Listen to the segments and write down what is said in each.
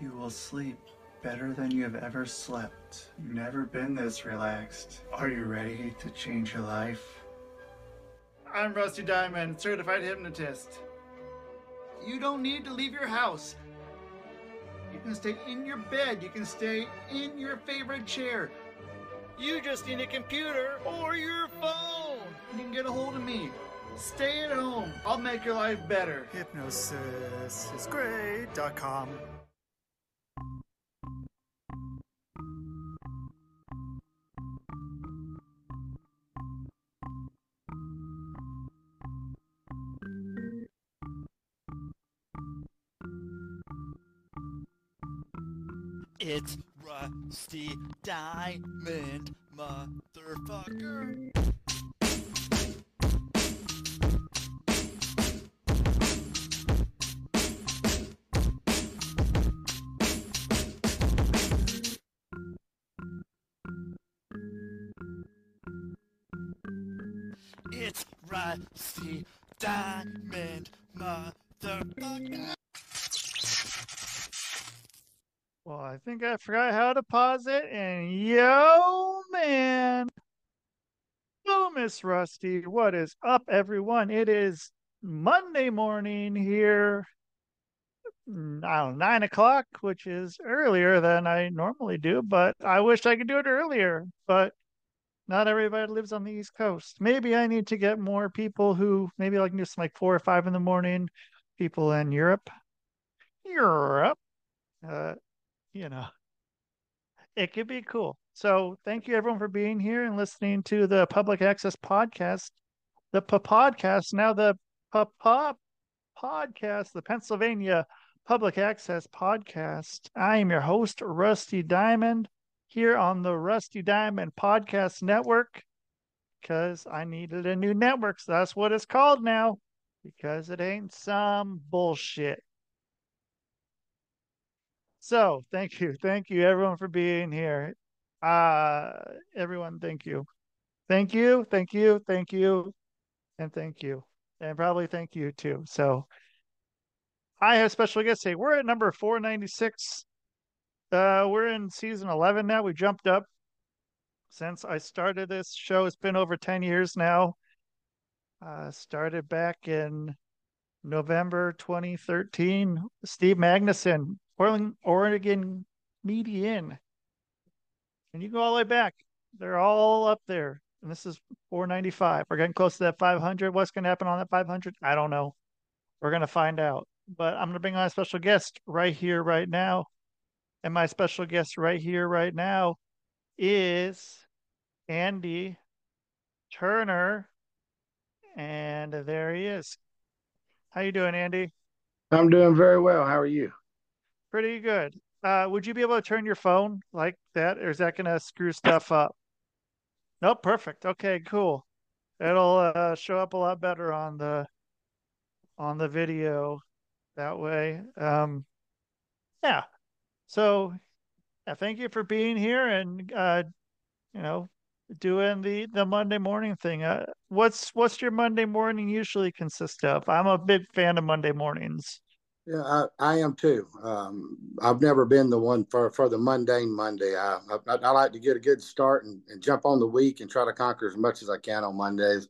You will sleep better than you have ever slept. You've never been this relaxed. Are you ready to change your life? I'm Rusty Diamond, certified hypnotist. You don't need to leave your house. You can stay in your bed. You can stay in your favorite chair. You just need a computer or your phone. You can get a hold of me. Stay at home. I'll make your life better. Hypnosisisgreat.com. It's Rusty Diamond, motherfucker. It's Rusty Diamond, motherfucker. Well, I think I forgot how to pause it. And yo, man. Hello, Miss Rusty. What is up, everyone? It is Monday morning here. mm, I don't know, nine o'clock, which is earlier than I normally do, but I wish I could do it earlier. But not everybody lives on the East Coast. Maybe I need to get more people who maybe I can do some like four or five in the morning, people in Europe. Europe. Uh, you know, it could be cool. So thank you everyone for being here and listening to the public access podcast, the podcast, now the P podcast, the Pennsylvania Public Access Podcast. I am your host, Rusty Diamond, here on the Rusty Diamond Podcast Network because I needed a new network. So that's what it's called now because it ain't some bullshit. So thank you. Thank you everyone for being here. Uh everyone, thank you. Thank you, thank you, thank you, and thank you. And probably thank you too. So I have special guests today. We're at number 496. Uh we're in season 11 now. We jumped up since I started this show. It's been over 10 years now. Uh started back in November 2013. Steve Magnuson, Portland, Oregon Median. And you go all the way back. They're all up there. And this is 495. We're getting close to that 500. What's going to happen on that 500? I don't know. We're going to find out. But I'm going to bring on a special guest right here, right now. And my special guest right here, right now is Andy Turner. And there he is. How you doing, Andy? I'm doing very well. How are you? Pretty good. Uh, would you be able to turn your phone like that, or is that going to screw stuff up? Nope, perfect. Okay, cool. It'll uh, show up a lot better on the on the video that way. Um, yeah. So, yeah, thank you for being here and uh, you know doing the the Monday morning thing. Uh, what's what's your Monday morning usually consist of? I'm a big fan of Monday mornings. Yeah, I, I am too. Um, I've never been the one for, for the mundane Monday. I, I, I like to get a good start and, and jump on the week and try to conquer as much as I can on Mondays.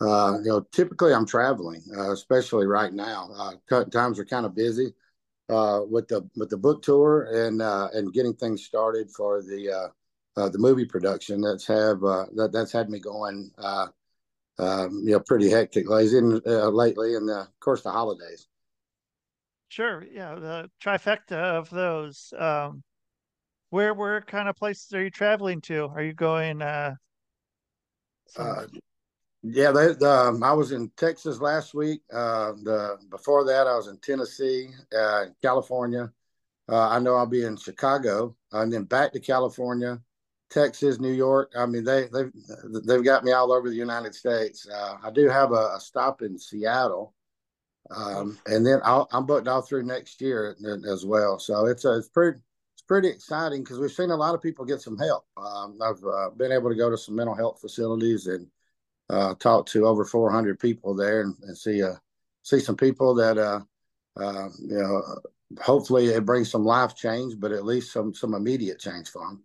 Uh, you know, typically I'm traveling, uh, especially right now. Uh, times are kind of busy uh, with the with the book tour and uh, and getting things started for the uh, the movie production. That's have that that's had me going, um, you know, pretty hectic lately, lately, and of course the holidays. Sure, yeah, the trifecta of those. Um, where where kind of places are you traveling to? Are you going? Uh, Uh, yeah, they, the, um, I was in Texas last week. Uh, the before that, I was in Tennessee, uh, California. Uh, I know I'll be in Chicago, and then back to California, Texas, New York. I mean, they they've they've got me all over the United States. Uh, I do have a, a stop in Seattle, um, and then I'll, I'm booked all through next year as well. So it's a, it's pretty it's pretty exciting because we've seen a lot of people get some help. Um, I've uh, been able to go to some mental health facilities and uh, talk to over 400 people there and, and see uh, see some people that uh, uh, you know hopefully it brings some life change, but at least some some immediate change for them.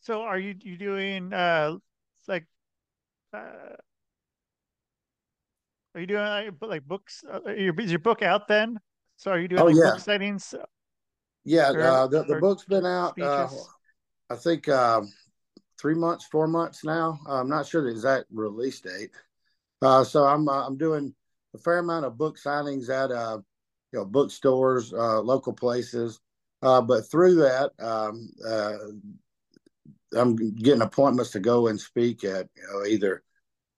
So are you you doing uh like uh, are you doing like, like books? Uh, your is your book out then? So are you doing Oh, yeah. book signings? Yeah, Or- uh, the the book's been out. Uh. I think um, three months, four months now. I'm not sure the exact release date. Uh, so I'm uh, I'm doing a fair amount of book signings at uh, you know bookstores, uh, local places. Uh, but through that, um, uh, I'm getting appointments to go and speak at you know, either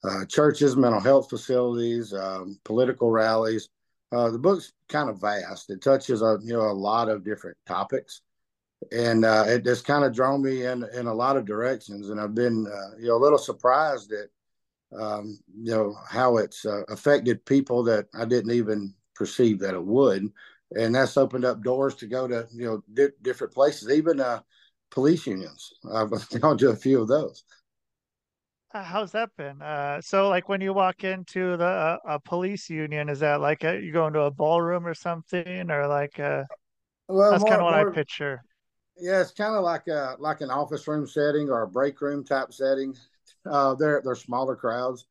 uh, churches, mental health facilities, um, political rallies. Uh, the book's kind of vast. It touches a you know a lot of different topics, and uh, it just kind of drawn me in in a lot of directions. And I've been uh, you know a little surprised at um, you know how it's uh, affected people that I didn't even perceive that it would, and that's opened up doors to go to you know di- different places, even uh, police unions. I've gone to a few of those. Uh, How's that been? Uh, so like when you walk into the uh, a police union, is that like a, you go into a ballroom or something, or like uh, Well, that's kind of more- what I picture. Yeah, it's kind of like a like an office room setting or a break room type setting. Uh, they're they're smaller crowds,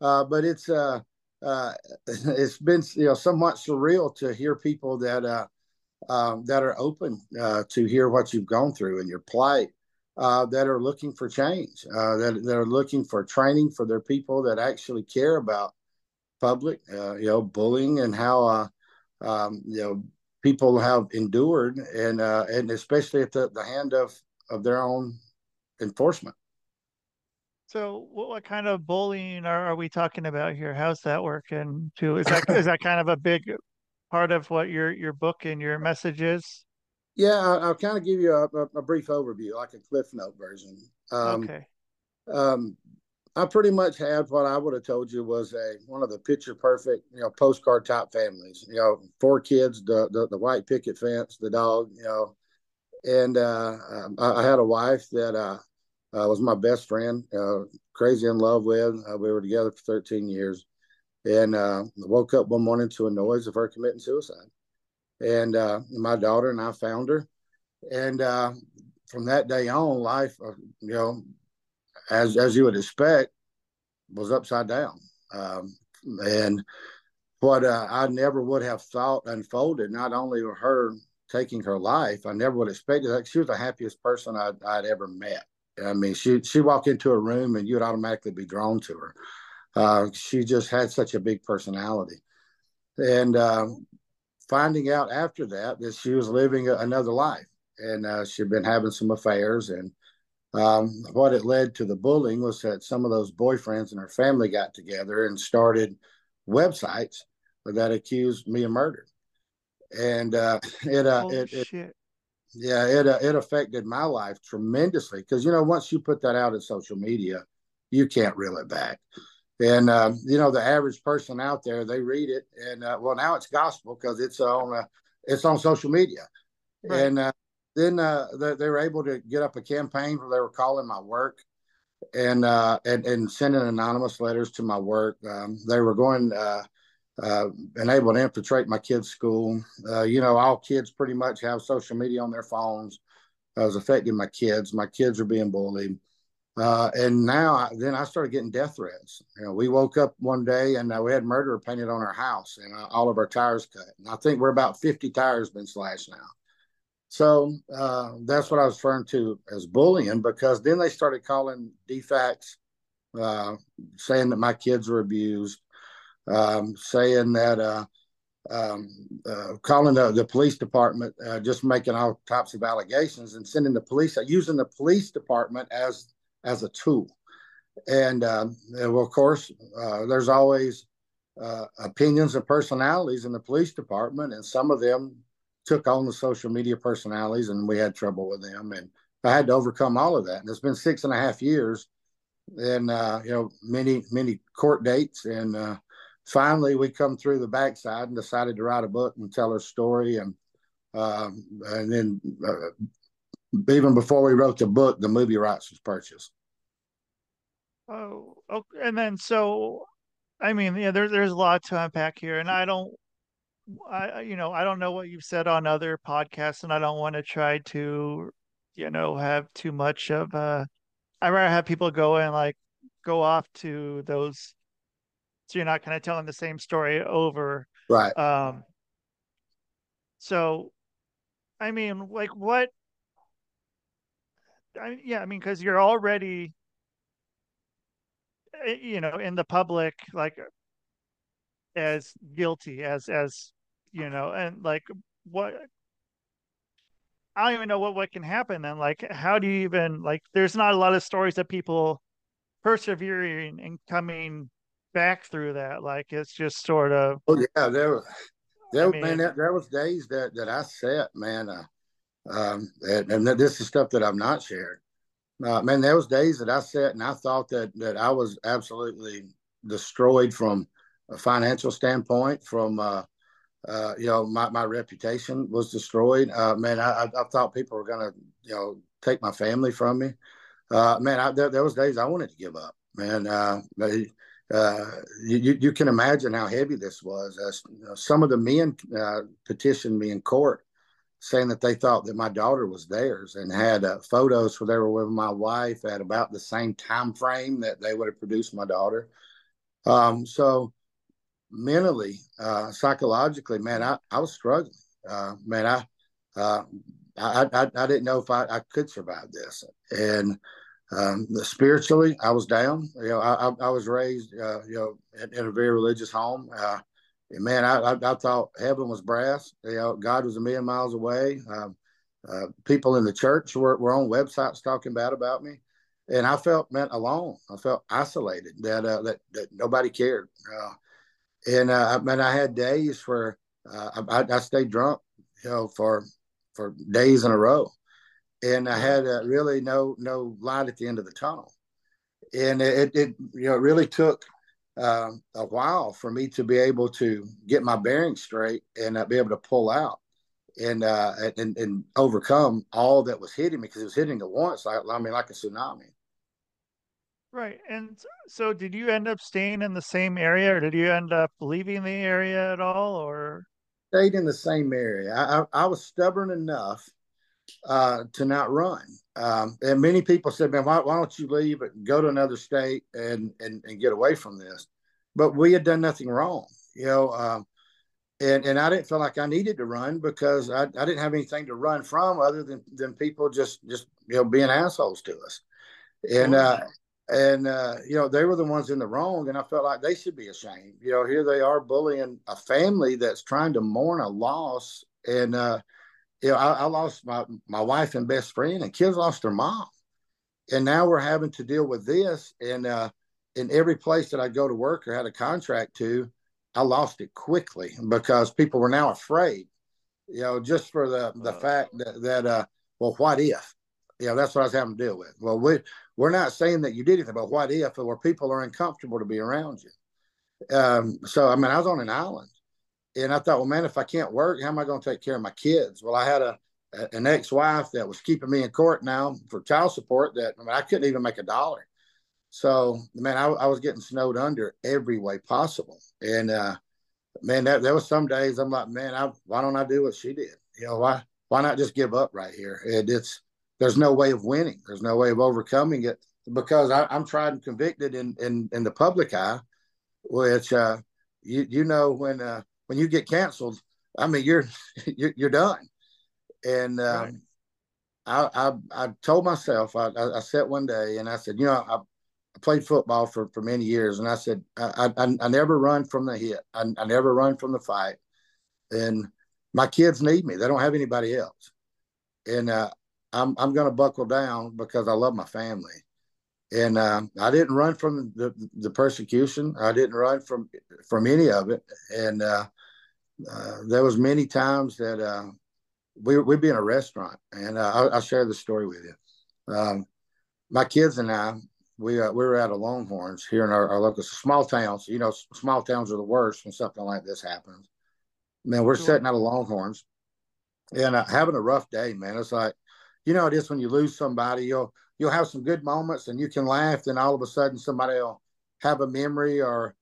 uh, but it's uh, uh, it's been you know somewhat surreal to hear people that uh, um, that are open uh, to hear what you've gone through and your plight, uh, that are looking for change, uh, that that are looking for training for their people that actually care about public, uh, you know, bullying and how uh, um, you know people have endured and uh, and especially at the, the hand of of their own enforcement. So what, what kind of bullying are, are we talking about here? How's that working too? Is that is that kind of a big part of what your your book and your message is? Yeah, I, I'll kind of give you a, a, a brief overview, like a cliff note version. Um, okay. um, I pretty much had what I would have told you was a one of the picture perfect, you know, postcard type families. You know, four kids, the the, the white picket fence, the dog, you know, and uh, um, I, I had a wife that uh, uh, was my best friend, uh, crazy in love with. Uh, we were together for 13 years, and uh, woke up one morning to a noise of her committing suicide. And uh, my daughter and I found her, and uh, from that day on, life, uh, you know, as as you would expect, was upside down. Um, and what uh, I never would have thought unfolded, not only with her taking her life, I never would have expected that. She was the happiest person I'd, I'd ever met. I mean, she she walked into a room and you would automatically be drawn to her. Uh, she just had such a big personality, and uh, finding out after that that she was living a, another life, and uh, she'd been having some affairs, and um, what it led to the bullying was that some of those boyfriends and her family got together and started websites that accused me of murder, and uh, it, uh, Holy it, it yeah, it uh, it affected my life tremendously because you know once you put that out in social media, you can't reel it back. And um, you know the average person out there, they read it, and uh, well now it's gospel because it's on uh, it's on social media, Right. and uh, then uh, they, they were able to get up a campaign where they were calling my work and uh, and and sending anonymous letters to my work. Um, they were going uh, uh, and able to infiltrate my kids' school. Uh, you know, all kids pretty much have social media on their phones. Uh, it was affecting my kids. My kids are being bullied. Uh, and now, I, then I started getting death threats. You know, we woke up one day and uh, we had murder painted on our house and uh, all of our tires cut. And I think we're about 50 tires been slashed now. So uh, that's what I was referring to as bullying because then they started calling DFACS, uh, saying that my kids were abused, um, saying that uh, um, calling the, the police department, just making all types of allegations and sending the police, using the police department as as a tool. And, um, and well, of course, uh, there's always uh, opinions and personalities in the police department, and some of them took on the social media personalities, and we had trouble with them. And I had to overcome all of that. And it's been six and a half years, and uh, you know, many many court dates, and uh, finally we come through the backside and decided to write a book and tell our story and um, and then uh, even before we wrote the book the movie rights was purchased Oh, okay. And then so, I mean, yeah, there's there's a lot to unpack here, and I don't I, you know, I don't know what you've said on other podcasts, and I don't want to try to, you know, have too much of a. I rather have people go and like go off to those, so you're not kind of telling the same story over. Right. Um. So, I mean, like, what? I, yeah, I mean, because you're already, eh, you know, in the public, like as guilty as as you know and like what I don't even know what what can happen then like how do you even like there's not a lot of stories of people persevering and coming back through that like it's just sort of oh yeah there there I man mean- there, there was days that that I sat man uh, um and, and this is stuff that I've not shared uh, man there was days that I sat and I thought that that I was absolutely destroyed from a financial standpoint from uh uh, you know, my, my reputation was destroyed. Uh, man, I, I thought people were gonna, you know, take my family from me. Uh, man, I, there, there was days I wanted to give up. Man, uh, uh, you you can imagine how heavy this was. As, some of the men uh, petitioned me in court, saying that they thought that my daughter was theirs and had uh, photos where they were with my wife at about the same time frame that they would have produced my daughter. Um, so mentally, uh, psychologically, man, I, I was struggling. Uh, man, I, uh, I, I, I didn't know if I, I could survive this. And um, spiritually, I was down. You know, I, I was raised, uh, you know, in, in, a very religious home. Uh, and man, I, I, I, thought heaven was brass. You know, God was a million miles away. Um, uh, people in the church were, were on websites talking bad about me. And I felt man alone. I felt isolated. That that that nobody cared and uh, I mean, I had days where uh, I, I stayed drunk, you know, for for days in a row, and I had uh, really no no light at the end of the tunnel, and it it you know it really took um, a while for me to be able to get my bearings straight and uh, be able to pull out and uh, and and overcome all that was hitting me because it was hitting at once. I, I mean, like a tsunami. Right. And so did you end up staying in the same area or did you end up leaving the area at all or stayed in the same area. I, I, I was stubborn enough uh, to not run. Um, and many people said, man, why, why don't you leave and go to another state and, and, and get away from this? But we had done nothing wrong, you know. Um, and, and I didn't feel like I needed to run because I, I didn't have anything to run from other than, than people just, just, you know, being assholes to us. And, uh, and uh, you know they were the ones in the wrong and i felt like they should be ashamed you know here they are bullying a family that's trying to mourn a loss and uh, you know I, I, lost my my wife and best friend and kids lost their mom. And now we're having to deal with this. And uh, in every place that i go to work or had a contract to i lost it quickly because people were now afraid you know just for the the fact that, that uh well what if? You know that's what i was having to deal with. Well we we're not saying that you did anything, but what if where people are uncomfortable to be around you? Um, so, I mean, I was on an island and I thought, well, man, if I can't work, how am I going to take care of my kids? Well, I had a, a an ex-wife that was keeping me in court now for child support that I, mean, I couldn't even make a dollar. So, man, I, I was getting snowed under every way possible. And, uh, man, that, there was some days I'm like, man, I, why don't I do what she did? You know, why, why not just give up right here? And it's, there's no way of winning. There's no way of overcoming it because I, am tried and convicted in, in, in the public eye, which uh, you you know when uh, when you get canceled, I mean you're you're, you're done. And um, right. I, I I told myself I, I, I sat one day and I said you know I, I played football for, for many years and I said I, I, I never run from the hit I, I never run from the fight and my kids need me they don't have anybody else and uh, I'm I'm going to buckle down because I love my family, and uh, I didn't run from the, the persecution. I didn't run from from any of it, and uh, uh, there was many times that uh, we we'd be in a restaurant, and uh, I'll, I'll, share the story with you. Um, my kids and I, we uh, we were at a Longhorns here in our, our local small towns. You know, small towns are the worst when something like this happens. Man, we're sitting at a Longhorns and having a rough day. Man, it's like you know it is when you lose somebody. You'll you'll have some good moments and you can laugh, then all of a sudden somebody will have a memory or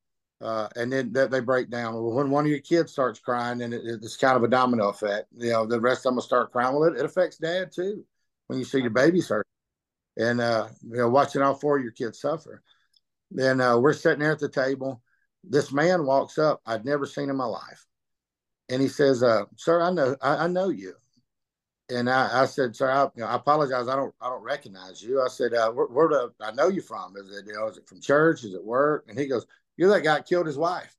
uh, and then they, they break down. When one of your kids starts crying, then it, it's kind of a domino effect. You know, the rest of them will start crying. Well, it, it affects dad too when you see your babies hurt, and uh, you know, watching all four of your kids suffer. Then uh, we're sitting there at the table. This man walks up. I'd never seen in my life, and he says, uh, "Sir, I know, I, I know you." And I, I said, "Sir, I, you know, I, apologize. I don't, I don't recognize you." I said, uh, "Where, where do I know you from? Is it, you know, is it from church? Is it work?" And he goes, "You're that guy killed his wife."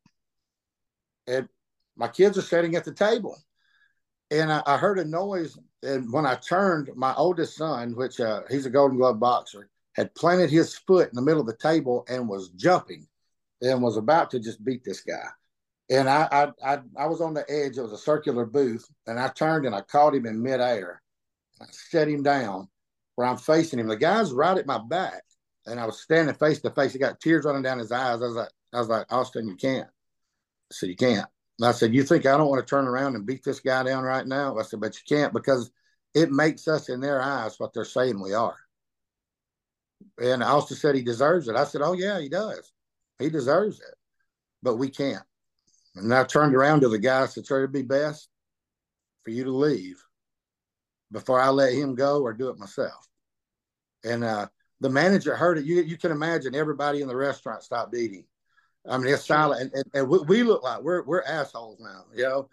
And my kids are sitting at the table, and I, I heard a noise. And when I turned, my oldest son, which uh, he's a Golden Glove boxer, had planted his foot in the middle of the table and was jumping and was about to just beat this guy. And I, I, I, I was on the edge. It was a circular booth, and I turned and I caught him in midair. I set him down where I'm facing him. The guy's right at my back, and I was standing face to face. He got tears running down his eyes. I was like, I was like, Austin, you can't. I said, you can't. And I said, you think I don't want to turn around and beat this guy down right now? I said, but you can't because it makes us in their eyes what they're saying we are. And Austin said he deserves it. I said, Oh, yeah, he does. He deserves it. But we can't. And I turned around to the guy and said, Sir, it'd be best for you to leave before I let him go or do it myself. And uh, the manager heard it. You, you can imagine everybody in the restaurant stopped eating. I mean, it's silent. And, and, and we, we, look like we're, we're assholes now. You know,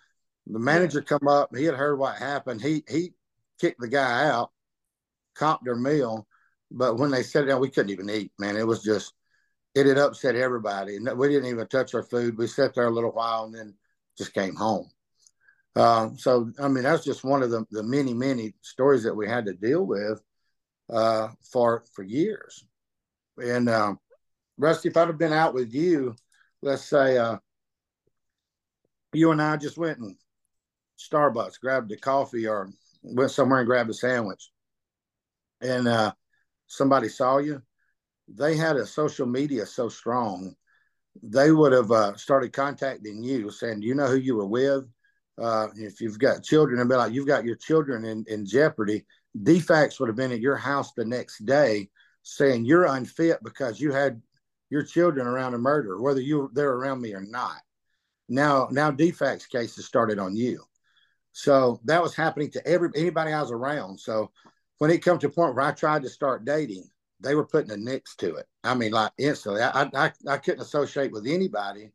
the manager come up, he had heard what happened. He, he kicked the guy out, comped their meal but when they sat down, we couldn't even eat, man. It was just, it had upset everybody. And we didn't even touch our food. We sat there a little while and then just came home. Um, so, I mean, that's just one of the, the many, many stories that we had to deal with uh, for for years. And um, Rusty, if I'd have been out with you, let's say uh, you and I just went and Starbucks, grabbed a coffee, or went somewhere and grabbed a sandwich, and uh, somebody saw you, they had a social media so strong, they would have uh, started contacting you saying, Do you know who you were with? Uh, if you've got children, and be like, You've got your children in, in jeopardy. DFACS would have been at your house the next day saying you're unfit because you had your children around a murder, whether you they're around me or not. Now, now DFACS cases started on you. So that was happening to every anybody I was around. So when it comes to a point where I tried to start dating, they were putting a nix to it. I mean, like instantly, I I, I couldn't associate with anybody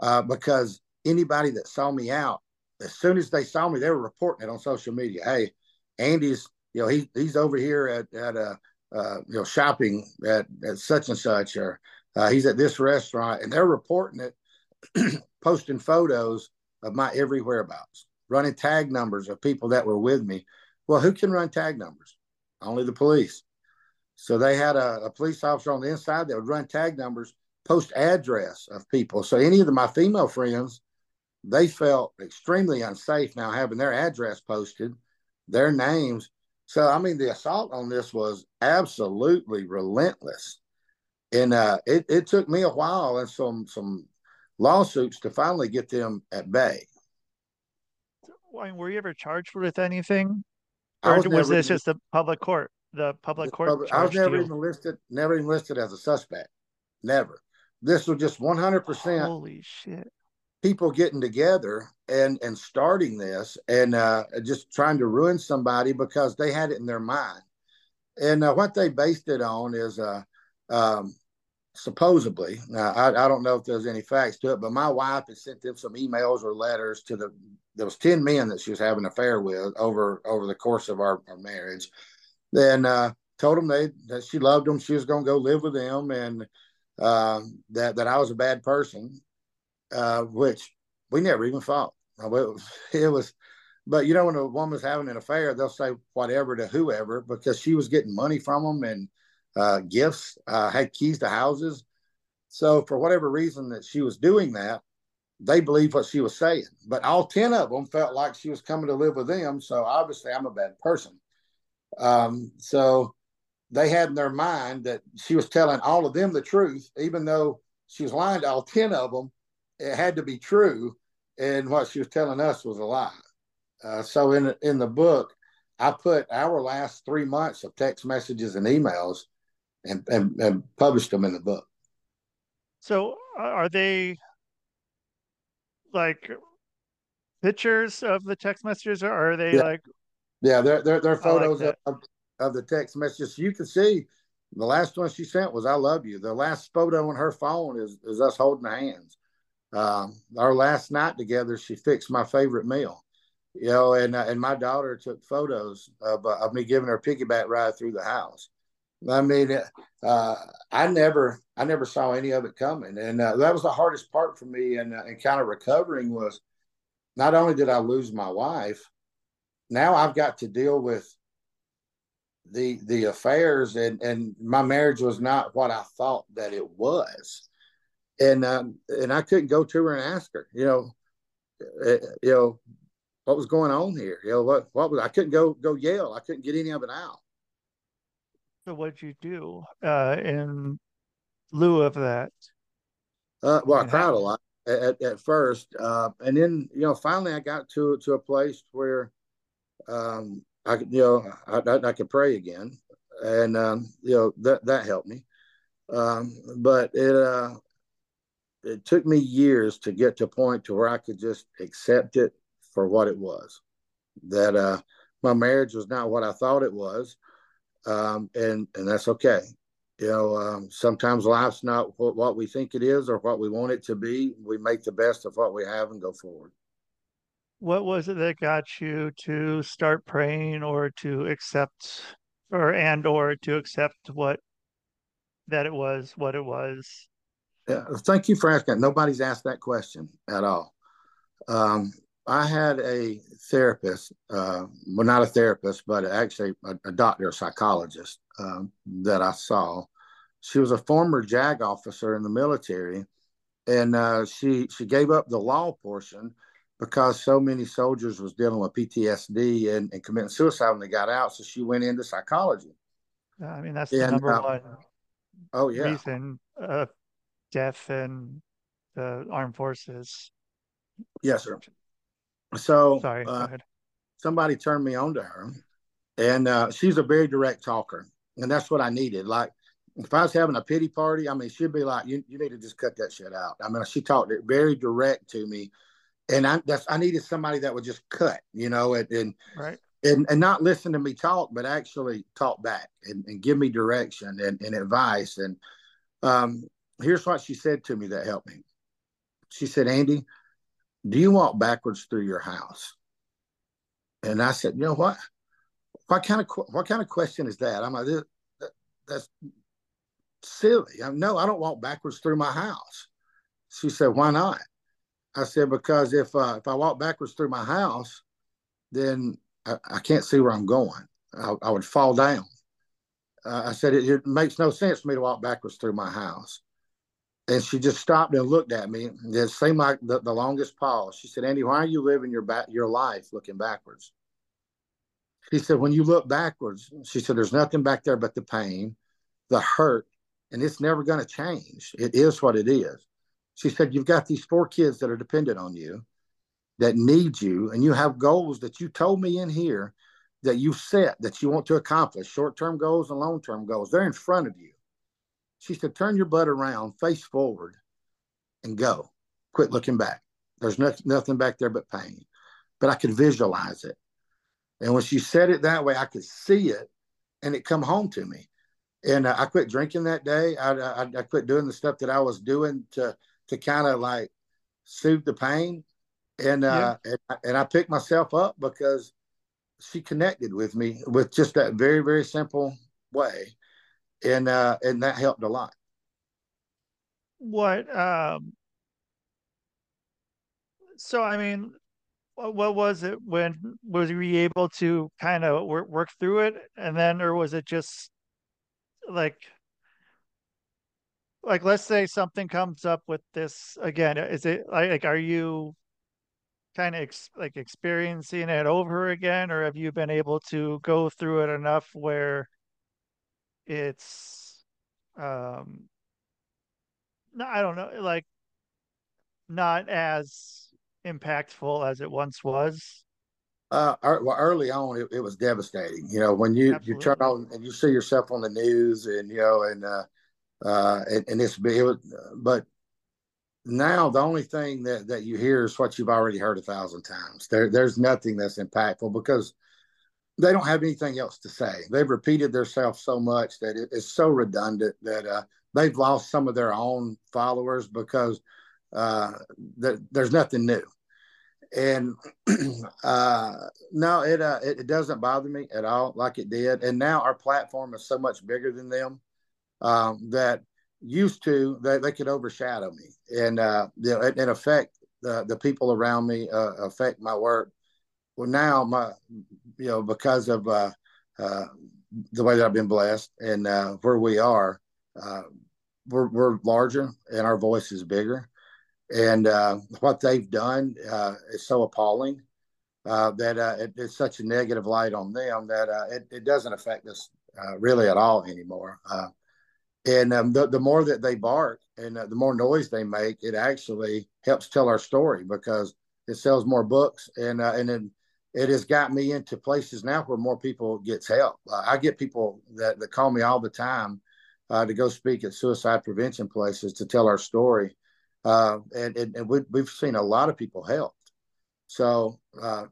uh, because anybody that saw me out, as soon as they saw me, they were reporting it on social media. Hey, Andy's, you know, he he's over here at at a uh, you know shopping at, at such and such, or uh, he's at this restaurant, and they're reporting it, posting photos of my every whereabouts, running tag numbers of people that were with me. Well, who can run tag numbers? only the police. So they had a, a, police officer on the inside that would run tag numbers, post address of people. So any of my female friends, they felt extremely unsafe now having their address posted, their names. So I mean, the assault on this was absolutely relentless, and uh, it it took me a while and some some lawsuits to finally get them at bay. Were you ever charged with anything or was, was this just the public court? The public court. Public, I was never you. even listed. Never even listed as a suspect. Never. This was just one hundred percent. Holy shit! People getting together and and starting this and uh, just trying to ruin somebody because they had it in their mind. And uh, what they based it on is uh, um, supposedly. Now, I, I don't know if there's any facts to it, but my wife had sent them some emails or letters to the there was 10 men that she was having an affair with over over the course of our, our marriage then uh, told them they that she loved them she was going to go live with them and uh, that that i was a bad person uh, which we never even fought it was but you know when a woman's having an affair they'll say whatever to whoever because she was getting money from them and uh, gifts uh, had keys to houses so for whatever reason that she was doing that they believed what she was saying. But all 10 of them felt like she was coming to live with them. So obviously, I'm a bad person. Um, so they had in their mind that she was telling all of them the truth, even though she was lying to all 10 of them. It had to be true. And what she was telling us was a lie. Uh, so in, in the book, I put our last three months of text messages and emails and, and, and published them in the book. So are they like pictures of the text messages, or are they Yeah. like Yeah, they're they're, they're like photos of, of the text messages. You can see the last one she sent was "I love you." The last photo on her phone is is us holding hands. Um, our last night together, she fixed my favorite meal. You know, and uh, and my daughter took photos of uh, of me giving her a piggyback ride through the house. I mean, uh, I never I never saw any of it coming, and uh, that was the hardest part for me. And uh, and kind of recovering was not only did I lose my wife, now I've got to deal with the the affairs and and my marriage was not what I thought that it was. And um and I couldn't go to her and ask her you know uh, you know what was going on here? You know what what was I couldn't go go yell. I couldn't get any of it out so what'd you do uh in lieu of that? uh well I cried a lot at, at first uh and then you know finally I got to to a place where um I could you know I, I, I could pray again and um you know that that helped me um but it uh it took me years to get to a point to where I could just accept it for what it was. That uh, my marriage was not what I thought it was, um, and and that's okay. You know, um, sometimes life's not what, what we think it is or what we want it to be. We make the best of what we have and go forward. What was it that got you to start praying or to accept or and or to accept what that it was what it was? Yeah, thank you for asking. Nobody's asked that question at all. Um, I had a therapist, uh, well, not a therapist, but actually a, a doctor, a psychologist um, that I saw. She was a former JAG officer in the military, and uh, she she gave up the law portion because so many soldiers was dealing with PTSD and, and committing suicide when they got out. So she went into psychology. I mean, that's the number uh, one Oh yeah, reason of death in the armed forces. yes, sir. So Sorry, go uh, ahead. somebody turned me on to her and uh, she's a very direct talker and that's what i needed like if i was having a pity party i mean she'd be like you, you need to just cut that shit out i mean she talked it very direct to me and i that's i needed somebody that would just cut you know and and Right. and, and not listen to me talk but actually talk back and, and give me direction and, and advice and um, here's what she said to me that helped me she said andy do you walk backwards through your house and I said, you know what? What kind of what kind of question is that? I'm like, that, that's silly. I'm, no, I don't walk backwards through my house. She said, why not? I said, because if uh, if I walk backwards through my house, then I, I can't see where I'm going. I, I would fall down. Uh, I said, it, it makes no sense for me to walk backwards through my house. And she just stopped and looked at me. It seemed like the, the longest pause. She said, Andy, why are you living your back your life looking backwards? She said, when you look backwards, she said, there's nothing back there but the pain, the hurt, and it's never going to change. It is what it is. She said, you've got these four kids that are dependent on you, that need you, and you have goals that you told me in here that you set that you want to accomplish, short-term goals and long-term goals. They're in front of you. She said, turn your butt around, face forward, and go. Quit looking back. There's no, nothing back there but pain. But I could visualize it. And when she said it that way, I could see it and it come home to me. And uh, I quit drinking that day. I, I, I quit doing the stuff that I was doing to, to kind of like soothe the pain. And, uh, and, and I picked myself up because she connected with me with just that very, very simple way and uh and that helped a lot. What um so I mean what, was it when was you able to kind of work work through it? And then or was it just like like let's say something comes up with this again is it like, like are you kind of ex, like experiencing it over again or have you been able to go through it enough where it's um no I don't know like not as impactful as it once was uh well early on it, it was devastating you know when you Absolutely. you turn on and you see yourself on the news and you know and uh uh and, and it's it was, but now the only thing that, that you hear is what you've already heard a thousand times. There, there's nothing that's impactful because they don't have anything else to say. They've repeated themselves so much that it is so redundant that uh, they've lost some of their own followers because uh, th- there's nothing new. And uh, no, it, uh, it, it doesn't bother me at all like it did. And now our platform is so much bigger than them um, that used to they, they could overshadow me and uh, you know, and, affect the, the people around me, uh, affect my work. Well, now my you know because of uh, uh, the way that I've been blessed and uh, where we are, uh, we're we're larger and our voice is bigger, and uh, what they've done uh, is so appalling that it, it's such a negative light on them that it, it doesn't affect us really at all anymore. And um, the, the more that they bark and the more noise they make, it actually helps tell our story because it sells more books and and then it has got me into places now where more people gets help. Uh, I get people that, that call me all the time uh, to go speak at suicide prevention places to tell our story, uh, and, and, and we, we've seen a lot of people helped. So uh,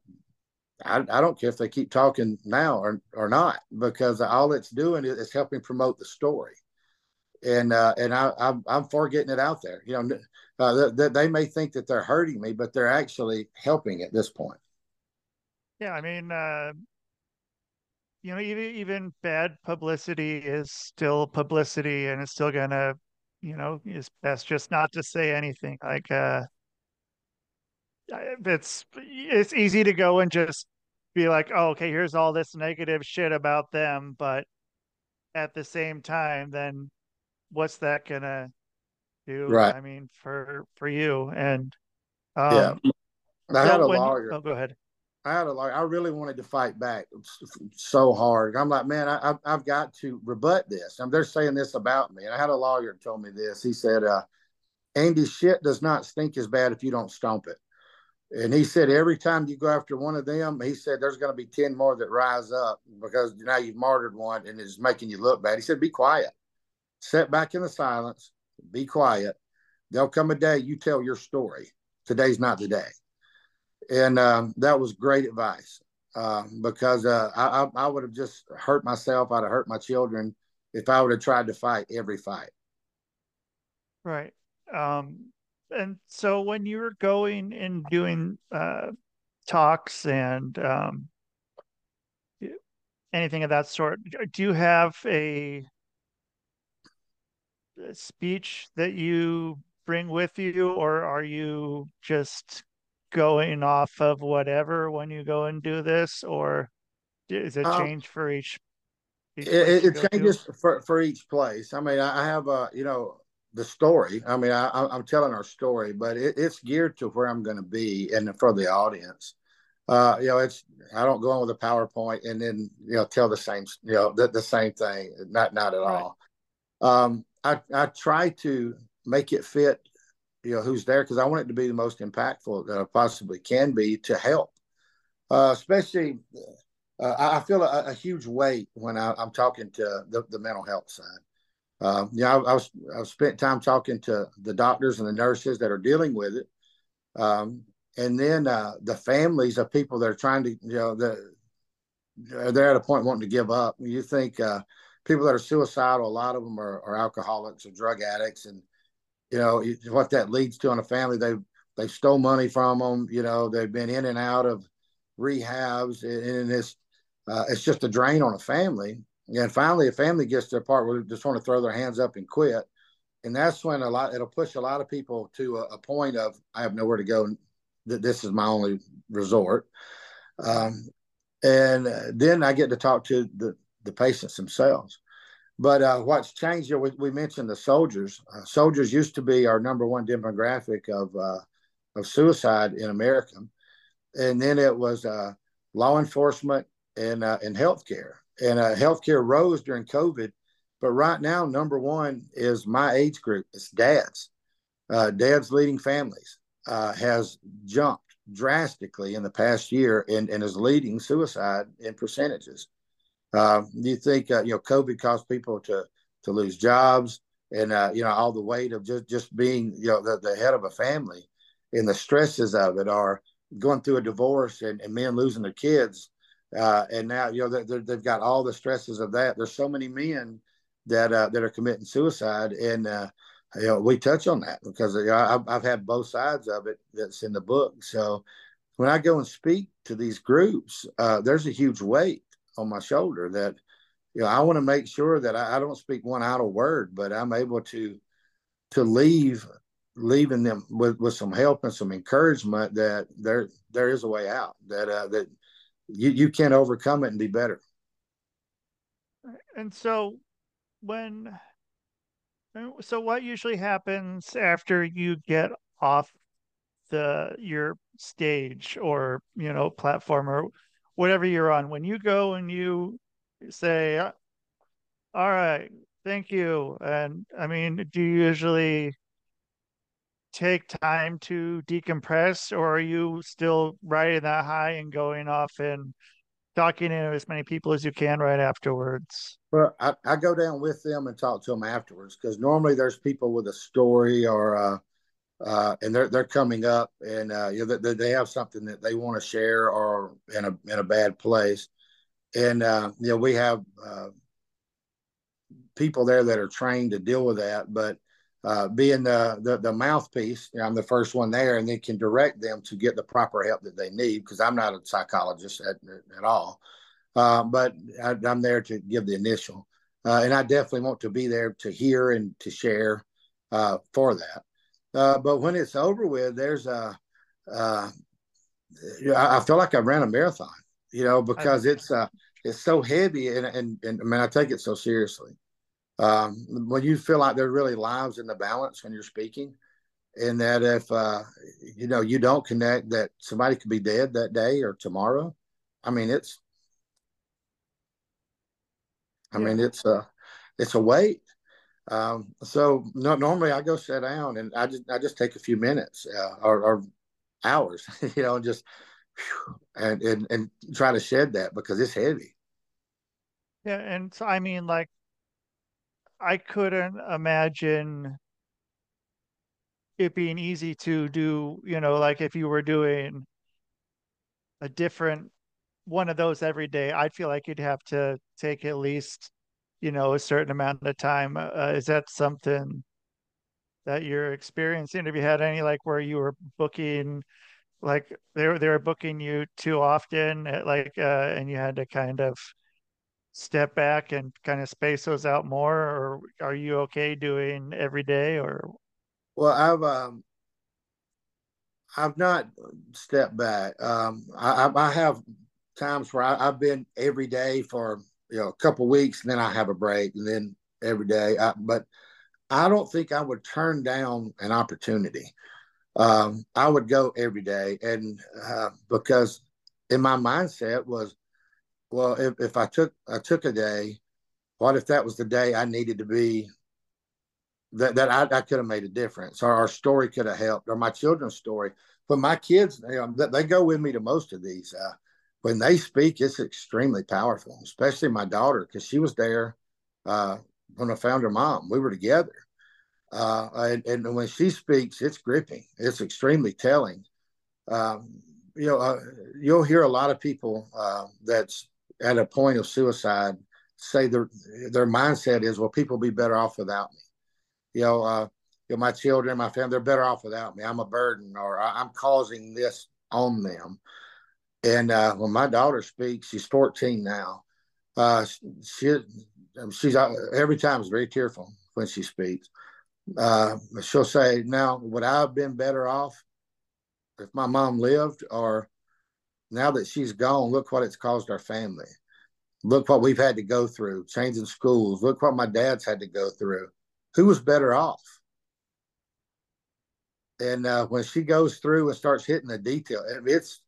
I, I don't care if they keep talking now or or not because all it's doing is, helping promote the story and uh, and I, I'm, I'm for getting it out there. You know, uh, they, they may think that they're hurting me, but they're actually helping at this point. Yeah, I mean, uh, you know, even even bad publicity is still publicity, and it's still gonna, you know, it's best just not to say anything. Like, uh, it's it's easy to go and just be like, oh, okay, here's all this negative shit about them, but at the same time, then what's that gonna do? Right. I mean, for for you and um, yeah. I had a when, lawyer. Oh, go ahead. I had a lawyer. I really wanted to fight back so hard. I'm like, man, I, have got to rebut this. And they're saying this about me. And I had a lawyer told me this. He said, uh, Andy, shit does not stink as bad if you don't stomp it. And he said, every time you go after one of them, he said, there's going to be 10 more that rise up because now you've martyred one and it's making you look bad. He said, be quiet sit back in the silence, be quiet. There'll come a day you tell your story. Today's not the day. And um, that was great advice um, because uh, I, I would have just hurt myself. I'd have hurt my children if I would have tried to fight every fight. Right. Um, and so when you were going and doing uh, talks and um, anything of that sort, do you have a speech that you bring with you, or are you just going off of whatever when you go and do this, or is it um, change for each? each it, it changes for, for each place. I mean, I have a you know the story. I mean, I, am telling our story, but it, it's geared to where I'm going to be and for the audience. Uh, you know, it's I don't go on with a PowerPoint and then you know tell the same you know the, the same thing. Not not at right. all. Um, I, I try to make it fit, you know, who's there because I want it to be the most impactful that I possibly can be to help. Uh, especially, uh, I feel a, a, huge weight when I, am talking to the, the, mental health side. Uh, you know, I, I, was I've spent time talking to the doctors and the nurses that are dealing with it, um, and then uh, the families of people that are trying to, you know, the, they're at a point wanting to give up. You think uh, people that are suicidal, a lot of them are, are alcoholics or drug addicts, and you know what that leads to in a family. They they stole money from them. You know they've been in and out of rehabs, and it's uh, it's just a drain on a family. And finally, a family gets to a part where they just want to throw their hands up and quit, and that's when a lot it'll push a lot of people to a, a point of I have nowhere to go. That this is my only resort. Um, and then I get to talk to the the patients themselves. But uh, what's changed here, we, we mentioned the soldiers. Uh, soldiers used to be our number one demographic of uh, of suicide in America, and then it was uh, law enforcement and uh, and healthcare. And uh, healthcare rose during COVID, but right now number one is my age group. It's dads. Dads leading families has jumped drastically in the past year and, and is leading suicide in percentages. Uh, do you think uh, you know COVID caused people to to lose jobs? and uh, you know all the weight of just just being you know the, the head of a family and the stresses of it are going through a divorce and, and men losing their kids uh, and now you know they have got all the stresses of that there's so many men that uh, that are committing suicide and uh, you know we touch on that because you know, I've, I've had both sides of it that's in the book so when i go and speak to these groups there's a huge weight on my shoulder that you know i want to make sure that I, I don't speak one idle word but i'm able to to leave leaving them with, with some help and some encouragement that there there is a way out that uh, that you you can overcome it and be better. And so when so what usually happens after you get off the your stage or you know platform or whatever you're on when you go and you say all right thank you and i mean do you usually take time to decompress, or are you still riding that high and going off and talking to as many people as you can right afterwards? Well, I, I go down with them and talk to them afterwards because normally there's people with a story or uh, uh, and they're they're coming up and uh, you know they, they have something that they want to share or in a in a bad place, and uh, you know we have uh, people there that are trained to deal with that, but uh, being the, the, the mouthpiece, I'm the first one there, and they can direct them to get the proper help that they need because I'm not a psychologist at, at all, uh, but I, am there to give the initial, uh, and I definitely want to be there to hear and to share uh, for that. Uh, but when it's over with, there's a, uh, I feel like I ran a marathon, you know, because it's it's so heavy, and, and and I mean I take it so seriously um, when you feel like there really lives in the balance when you're speaking, and that if uh, you know you don't connect, that somebody could be dead that day or tomorrow. I mean, it's. I yeah. mean, it's a, it's a weight. Um, so no, normally I go sit down and I just I just take a few minutes uh, or, or, hours, you know, and just and, and and try to shed that because it's heavy. Yeah, and so I mean, like I couldn't imagine it being easy to do, you know, like if you were doing a different one of those every day, I'd feel like you'd have to take at least, you know, a certain amount of time. Uh, is that something that you're experiencing? Have you had any like where you were booking, like they were they were booking you too often, like, uh, and you had to kind of step back and kind of space those out more or are you okay doing every day or well i've um i've not stepped back um i i have times where I, have been every day for you know a couple weeks and then i have a break and then every day I, but i don't think i would turn down an opportunity um i would go every day and uh, because in my mindset was well, if, if I took I took a day, what if that was the day I needed to be that that I, I could have made a difference or our story could have helped or my children's story. But my kids, you know, they go with me to most of these. Uh, when they speak, it's extremely powerful, especially my daughter because she was there uh, when I found her mom. We were together. Uh, and, and, when she speaks, it's gripping. It's extremely telling. Um, you know, uh, you'll hear a lot of people uh, that's at a point of suicide say their their mindset is, well, people be better off without me. You know, uh, you know, my children, my family, they're better off without me. I'm a burden, or I'm causing this on them. And uh, when my daughter speaks, she's 14 now. Uh, she she's uh, every time is very tearful when she speaks. Uh, she'll say, "Now, would I have been better off if my mom lived, or now that she's gone, look what it's caused our family. Look what we've had to go through, changing schools. Look what my dad's had to go through. Who was better off? And uh, when she goes through and starts hitting the detail, it's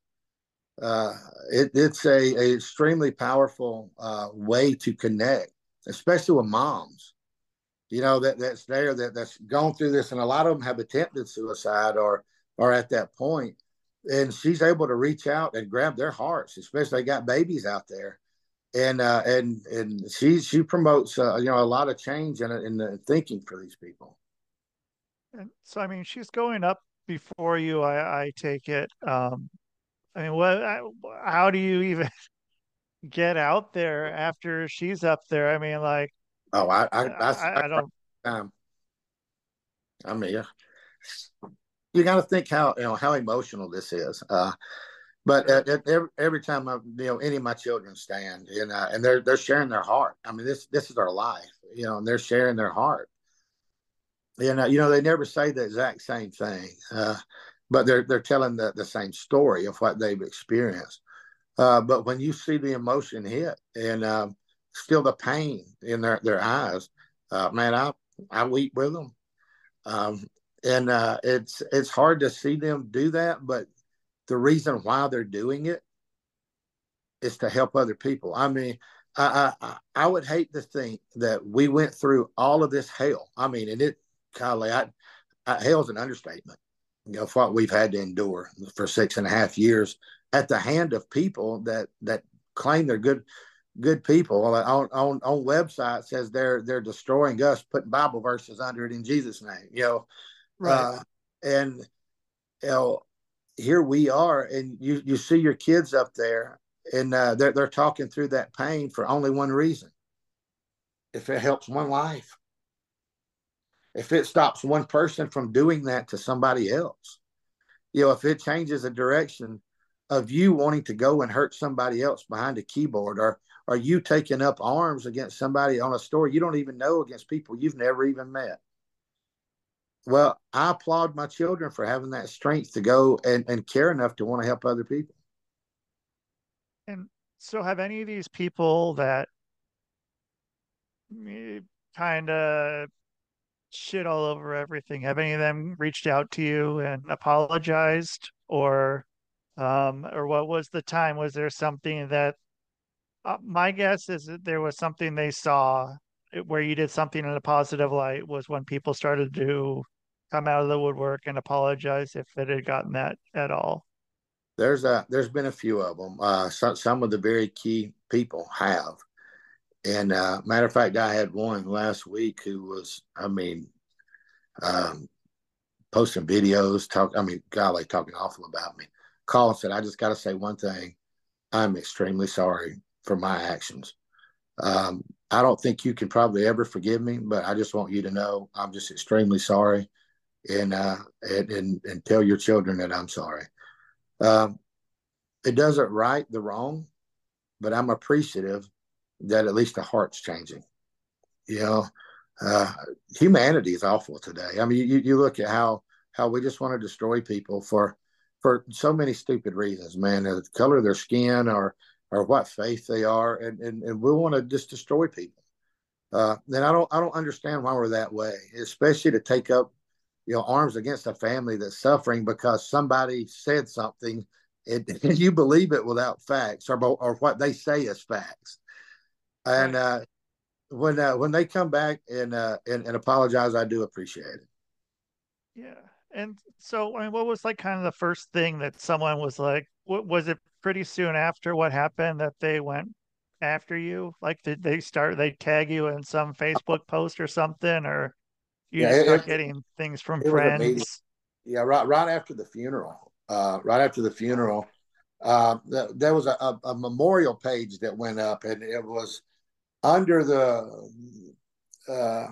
uh, it, it's a, a, extremely powerful uh, way to connect, especially with moms. You know that that's there that that's gone through this, and a lot of them have attempted suicide or are at that and she's able to reach out and grab their hearts, especially they got babies out there. and uh, and and she she promotes uh, you know a lot of change in in the thinking for these people. And so, I mean, she's going up before you. I, I take it. Um, I mean, what? How do you even get out there after she's up there? I mean, like, oh, I I, I, I, I don't. Um, I mean, you got to think how you know how emotional this is. Uh, but at, at every, every time I, you know, any of my children stand and uh, and they're they're sharing their heart. I mean, this this is our life, you know, and they're sharing their heart. And uh, you know, they never say the exact same thing, uh, but they're they're telling the, the same story of what they've experienced. Uh, but when you see the emotion hit and um, still the pain in their their eyes, uh, man, I I weep with them. Um, and uh, it's it's hard to see them do that, but the reason why they're doing it is to help other people. I mean, I, I I would hate to think that we went through all of this hell. I mean, and it, golly, I, I hell's an understatement. Know, what we've had to endure for six and a half years at the hand of people that that claim they're good good people on on on website says they're they're destroying us, putting Bible verses under it in Jesus' name. You know, right? Uh, and you know, here we are, and you you see your kids up there, and uh, they're they're talking through that pain for only one reason: if it helps one life, if it stops one person from doing that to somebody else, you know, if it changes the direction of you wanting to go and hurt somebody else behind a keyboard, or are you taking up arms against somebody on a store you don't even know against people you've never even met? Well, I applaud my children for having that strength to go and, and care enough to want to help other people. And so, have any of these people that eh, kind of shit all over everything, have any of them reached out to you and apologized, or, um, or what was the time? Was there something that? Uh, my guess is that there was something they saw where you did something in a positive light was when people started to come out of the woodwork and apologize if it had gotten that at all? There's a there's been a few of them. Uh, some some of the very key people have, and uh, matter of fact, I had one last week who was, I mean, um, posting videos, talk. I mean, golly, talking awful about me. Call and said, "I just got to say one thing. I'm extremely sorry for my actions. Um, I don't think you can probably ever forgive me, but I just want you to know I'm just extremely sorry and uh, and, and, and tell your children that I'm sorry. Um, it doesn't right the wrong, but I'm appreciative that at least the heart's changing. You know, uh, humanity is awful today. I mean, you, you look at how how we just want to destroy people for for so many stupid reasons, man. The color of their skin or or what faith they are, and and, and we want to just destroy people. Uh, and I don't I don't understand why we're that way, especially to take up you know arms against a family that's suffering because somebody said something and, you believe it without facts or, or what they say is facts and uh, when uh, when they come back and, uh, and and apologize i do appreciate it yeah and so i mean what was like kind of the first thing that someone was like what was it pretty soon after what happened that they went after you like did they start they tag you in some facebook post or something or you yeah, start it, getting things from friends. Yeah, right right after the funeral. Uh, right after the funeral, uh, th- there was a, a, a, memorial page that went up, and it was under the. Uh,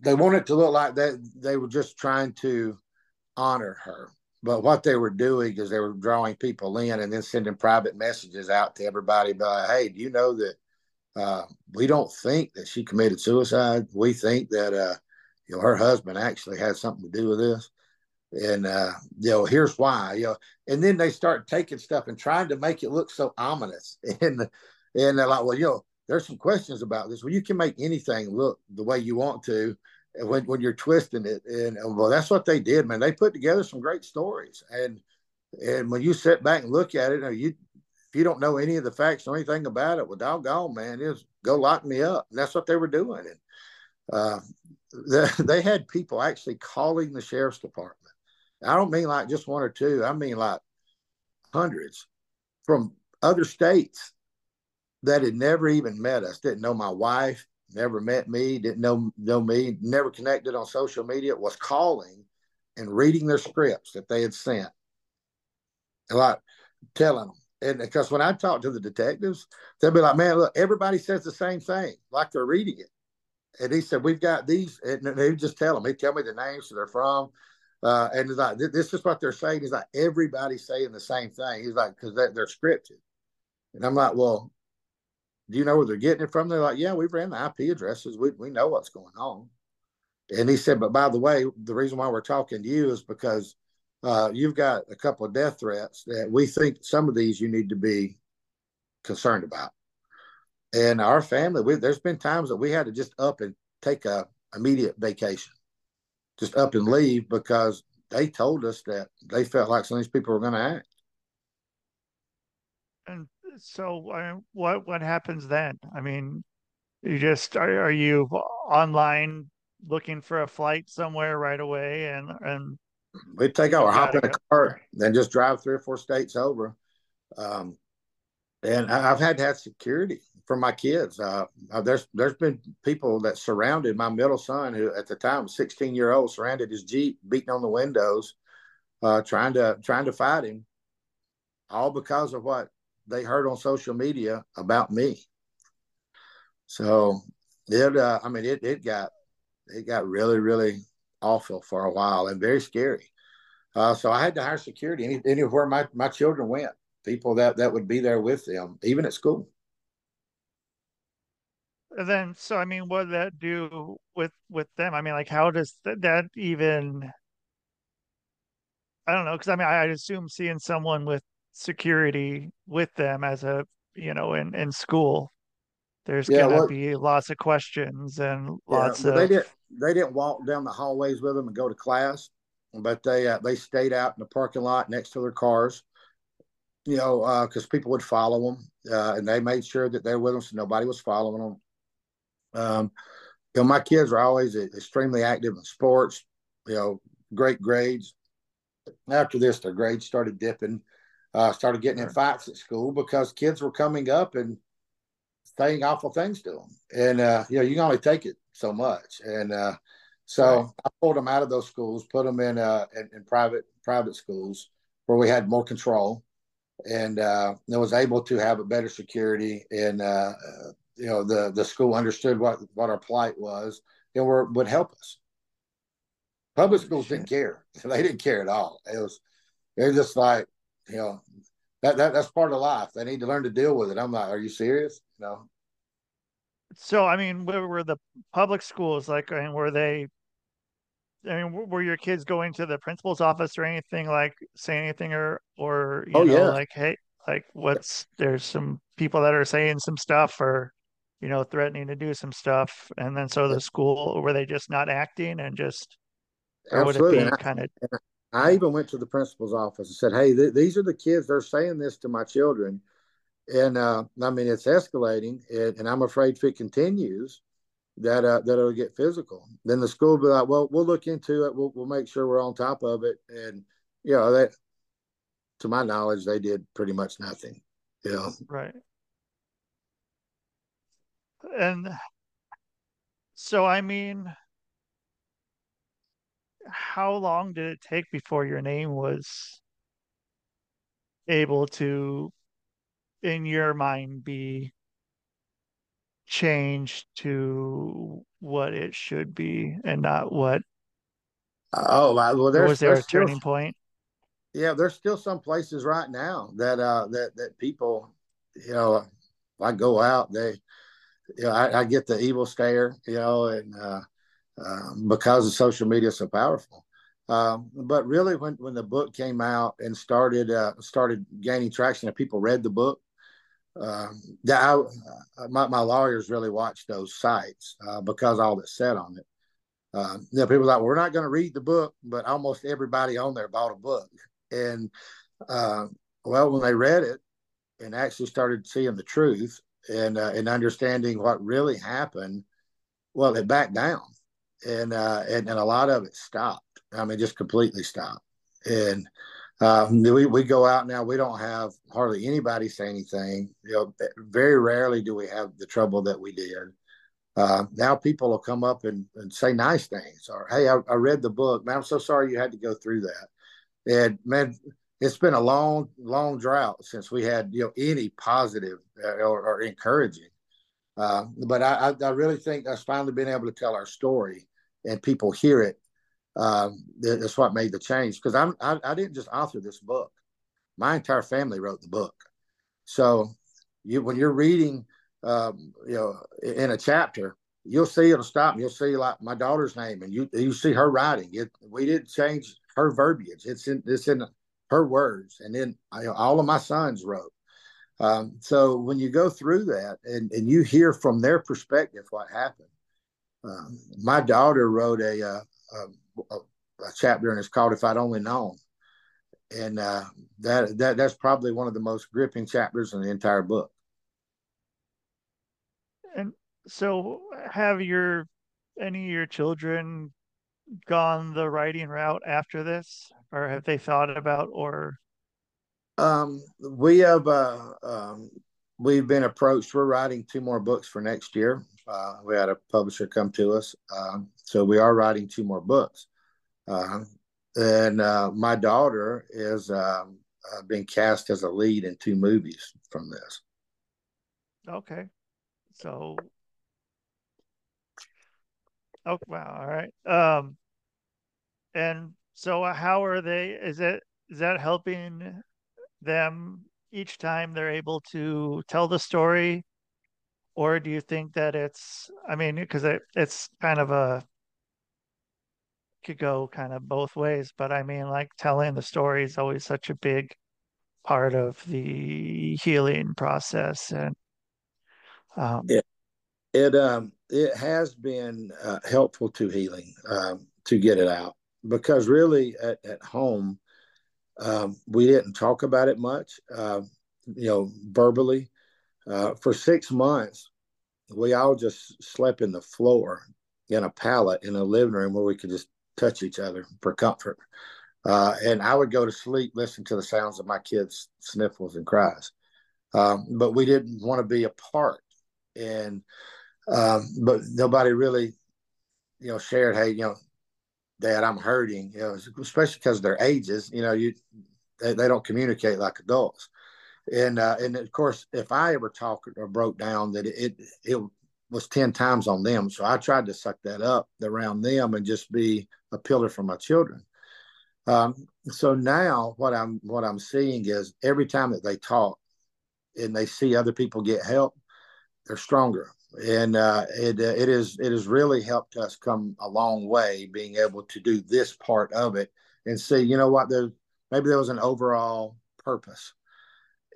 they wanted to look like that they were just trying to honor her, but what they were doing is they were drawing people in and then sending private messages out to everybody. By hey, do you know that uh, we don't think that she committed suicide? We think that uh, you know, her husband actually had something to do with this. And uh, you know, here's why, you know, and then they start taking stuff and trying to make it look so ominous. And and they're like, well, you know, there's some questions about this. Well, you can make anything look the way you want to when when you're twisting it. And well, that's what they did, man. They put together some great stories. And and when you sit back and look at it, you if you don't know any of the facts or anything about it, well, doggone, man, is go lock me up. And that's what they were doing. And uh, they had people actually calling the sheriff's department. I don't mean like just one or two. I mean like hundreds from other states that had never even met us, didn't know my wife, never met me, didn't know know me, never connected on social media, was calling and reading their scripts that they had sent. Lot telling them. And because when I talk to the detectives, they'll be like, man, look, everybody says the same thing, like they're reading it. And he said, we've got these, and they just tell them, they tell me the names that they're from. Uh, and he's like, this is what they're saying. He's like, everybody's saying the same thing. He's like, because they're scripted. And I'm like, well, do you know where they're getting it from? They're like, yeah, we've ran the IP addresses. We, we know what's going on. And he said, but by the way, the reason why we're talking to you is because uh, you've got a couple of death threats that we think some of these you need to be concerned about. And our family, we, there's been times that we had to just up and take a immediate vacation, just up and leave because they told us that they felt like some of these people were going to act. And so, I mean, what what happens then? I mean, you just are, are you online looking for a flight somewhere right away, and and we take our hop in a car, then just drive three or four states over. Um, and I've had to have security for my kids. Uh, uh, there's there's been people that surrounded my middle son, who at the time was 16 year old, surrounded his jeep, beating on the windows, uh, trying to trying to fight him, all because of what they heard on social media about me. So it, uh, I mean, it it got it got really really awful for a while and very scary. Uh, so I had to hire security any, anywhere my, my children went, people that, that would be there with them, even at school. And then, so I mean, what did that do with with them? I mean, like, how does that, that even? I don't know, because I mean, I, I'd assume seeing someone with security with them as a you know in in school. There's yeah, gonna well, be lots of questions and lots yeah, of they did they didn't walk down the hallways with them and go to class but they uh, they stayed out in the parking lot next to their cars you know because uh, people would follow them uh, and they made sure that they were with them so nobody was following them. Um, you know my kids were always extremely active in sports you know great grades. After this their grades started dipping uh, started getting in fights at school because kids were coming up and saying awful things to them. And, uh, you know, you can only take it so much. And uh, so right. I pulled them out of those schools, put them in, uh, in, in private private schools where we had more control and uh, I was able to have a better security. And, uh, you know, the, the school understood what, what our plight was and were, would help us. Public schools didn't care. They didn't care at all. It was, it was just like, you know, that, that that's part of life. They need to learn to deal with it. I'm like, are you serious? No. So I mean, where were the public schools like? I mean, were they? I mean, were your kids going to the principal's office or anything like saying anything or or you oh, know yeah. like hey like what's there's some people that are saying some stuff or you know threatening to do some stuff and then so the school were they just not acting and just or would it be kind of I even went to the principal's office and said, "Hey, th- these are the kids. They're saying this to my children, and uh, I mean it's escalating, and, and, I'm afraid if it continues, that uh, that it'll get physical. Then the school will be like, "Well, we'll look into it. We'll, we'll make sure we're on top of it." And you know, that to my knowledge, they did pretty much nothing. You know, right. And so, I mean how long did it take before your name was able to in your mind be changed to what it should be and not what oh well there's was there a still, turning point? Yeah there's still some places right now that uh that that people you know i go out they you know i, I get the evil stare you know and uh um, because of social media so powerful. Um, but really, when, when the book came out and started uh, started gaining traction, and people read the book, um, I, uh, my, my lawyers really watched those sites uh, because all that's said on it. Um, you know, people like, we're not going to read the book, but almost everybody on there bought a book. And uh, well, when they read it and actually started seeing the truth and uh, and understanding what really happened, well, it backed down and uh, and, and a lot of it stopped. I mean, just completely stopped. And Uh, we, we go out now. We don't have hardly anybody say anything. You know, very rarely do we have the trouble that we did. Uh, now people will come up and, and say nice things or, Hey, I, I, read the book, man. I'm so sorry you had to go through that. And man, it's been a long, long drought since we had, you know, any positive uh, or, or encouraging. Uh, but I, I, really think us finally being able to tell our story and people hear it. Um, that's what made the change. Cause I'm, I, I didn't just author this book. My entire family wrote the book. So you, when you're reading, um, you know, in a chapter, you'll see it'll stop. You'll see like my daughter's name, and you you see her writing. It we didn't change her verbiage. It's in it's in her words, and then I, all of my sons wrote. Um, so when you go through that and, and you hear from their perspective what happened, um, my daughter wrote a, uh, a, a, chapter and it's called "If I'd Only Known," and uh, that that that's probably one of the most gripping chapters in the entire book. And so, have your any of your children gone the writing route after this, or have they thought about or? Um, we have uh, um, we've been approached. We're writing two more books for next year. Uh, we had a publisher come to us, um, so we are writing two more books. Uh, and uh, my daughter is um, uh, being cast as a lead in two movies from this. Okay, so Oh wow! All right. Um, and so how are they? Is it is that helping them each time they're able to tell the story, or do you think that it's? I mean, because it, it's kind of a could go kind of both ways, but I mean, like telling the story is always such a big part of the healing process, and um, yeah it um it has been uh, helpful to healing um, to get it out because really at, at home um, we didn't talk about it much uh, you know verbally uh, for six months we all just slept in the floor in a pallet in a living room where we could just touch each other for comfort. Uh, and i would go to sleep listening to the sounds of my kids sniffles and cries. Um, but we didn't want to be apart. And um, but nobody really, you know, shared, hey, you know, Dad, I'm hurting, you know, especially because of their ages, you know, you they, they don't communicate like adults. And uh, and of course, if I ever talked or broke down, that it, it was ten times on them. So I tried to suck that up around them and just be a pillar for my children. Um, so now what I'm what I'm seeing is every time that they talk and they see other people get help, they're stronger and uh, it uh, it is it has really helped us come a long way being able to do this part of it and see you know what there maybe there was an overall purpose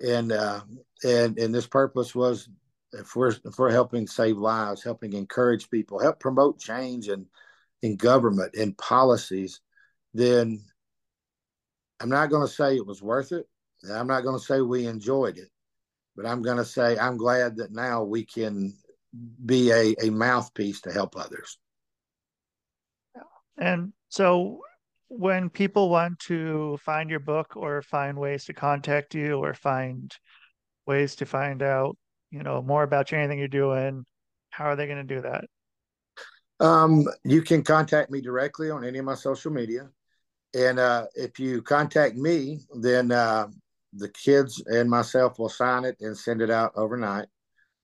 and uh, and and this purpose was if we're helping save lives helping encourage people help promote change in in government in policies then i'm not going to say it was worth it i'm not going to say we enjoyed it but i'm going to say i'm glad that now we can be a, a mouthpiece to help others. And so when people want to find your book or find ways to contact you or find ways to find out, you know, more about you, anything you're doing, how are they going to do that? Um, you can contact me directly on any of my social media. And uh, if you contact me, then uh, the kids and myself will sign it and send it out overnight.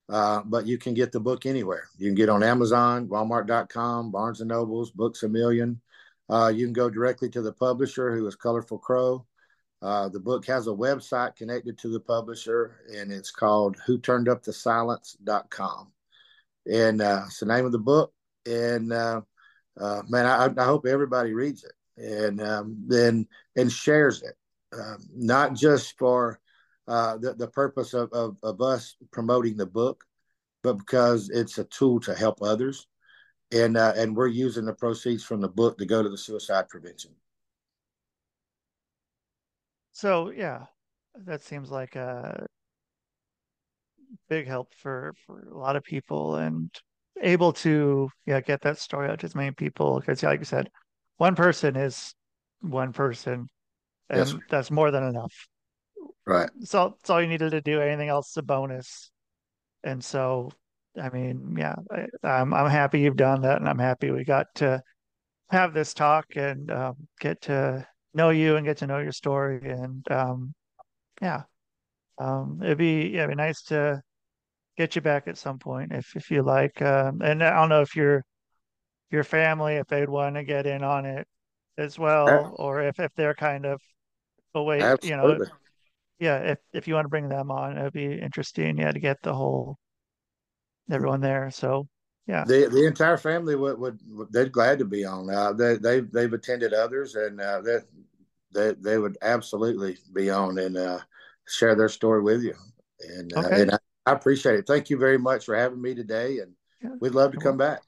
Uh, but you can get the book anywhere. You can get on Amazon, Walmart.com, Barnes and Nobles, Books a Million. Uh, you can go directly to the publisher, who is Colorful Crow. Uh, the book has a website connected to the publisher, and it's called Who Turned Up the Silence.com. And uh, it's the name of the book. And uh, uh, man, I, I, hope everybody reads it and um, then and shares it, um, not just for uh, the, the purpose of, of, of us promoting the book, but because it's a tool to help others. And, uh, and we're using the proceeds from the book to go to the suicide prevention. So, yeah, that seems like a big help for, for a lot of people and able to yeah get that story out to as many people because yeah, like you said one person is one person and Yes, that's more than enough. Right. So that's all you needed to do. Anything else is a bonus. And so, I mean, yeah, I, I'm I'm happy you've done that, and I'm happy we got to have this talk and um, get to know you and get to know your story. And um, yeah, um, it'd be yeah, it'd be nice to get you back at some point if if you like. Um, and I don't know if your your family if they'd want to get in on it as well, or if if they're kind of away, you know, yeah, if if you want to bring them on, it'd be interesting, yeah, to get the whole everyone there. So yeah, The the entire family would, would, they're glad to be on. Uh, they they've they've attended others, and uh, they they they would absolutely be on and uh, share their story with you. And uh, and I, I appreciate it. Thank you very much for having me today, and yeah, we'd love to come back.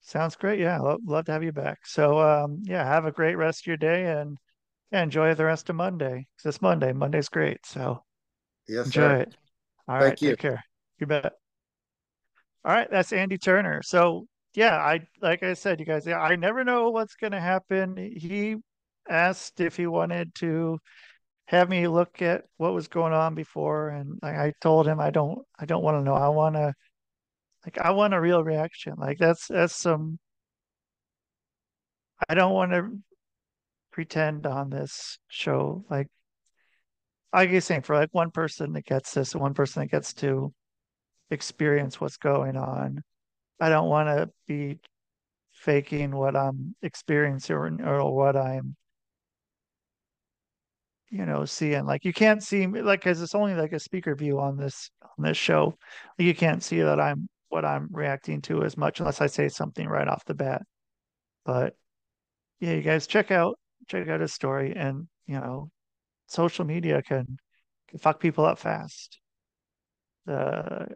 Sounds great. Yeah, love, love to have you back. So um, yeah, have a great rest of your day and yeah, enjoy the rest of Monday. it's Monday. Monday's great. So Yes, enjoy sir. it. All right, Thank you. take care. You bet. All right, that's Andy Turner. So yeah, I like I said, you guys, yeah, I never know what's gonna happen. He asked if he wanted to have me look at what was going on before, and I, I told him I don't I don't want to know. I want to like I want a real reaction. Like that's that's some I don't want to pretend on this show. Like I guess saying for like one person that gets this, one person that gets to experience what's going on. I don't want to be faking what I'm experiencing or, or what I'm, you know, seeing. Like you can't see me like because it's only like a speaker view on this on this show. You can't see that I'm what I'm reacting to as much unless I say something right off the bat. But yeah, you guys check out check out his story and you know, social media can can fuck people up fast. The,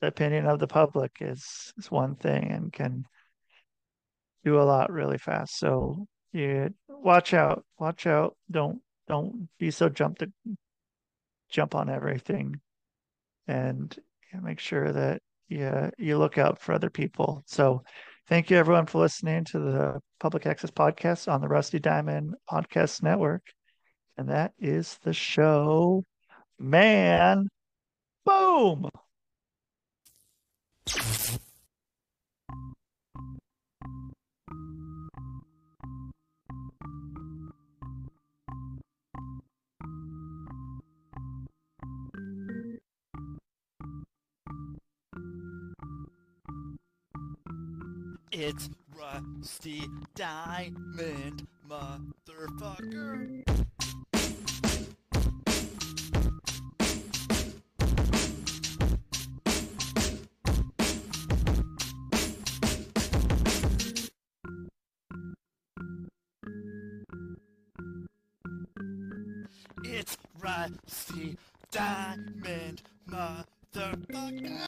the opinion of the public is is one thing and can do a lot really fast. So you watch out, watch out. Don't don't be so jump to jump on everything and make sure that you you look out for other people. So thank you everyone for listening to the Public Access Podcast on the Rusty Diamond Podcast Network. And that is the show. Man, boom. It's Rusty Diamond, motherfucker. Rusty Diamond, motherfucker.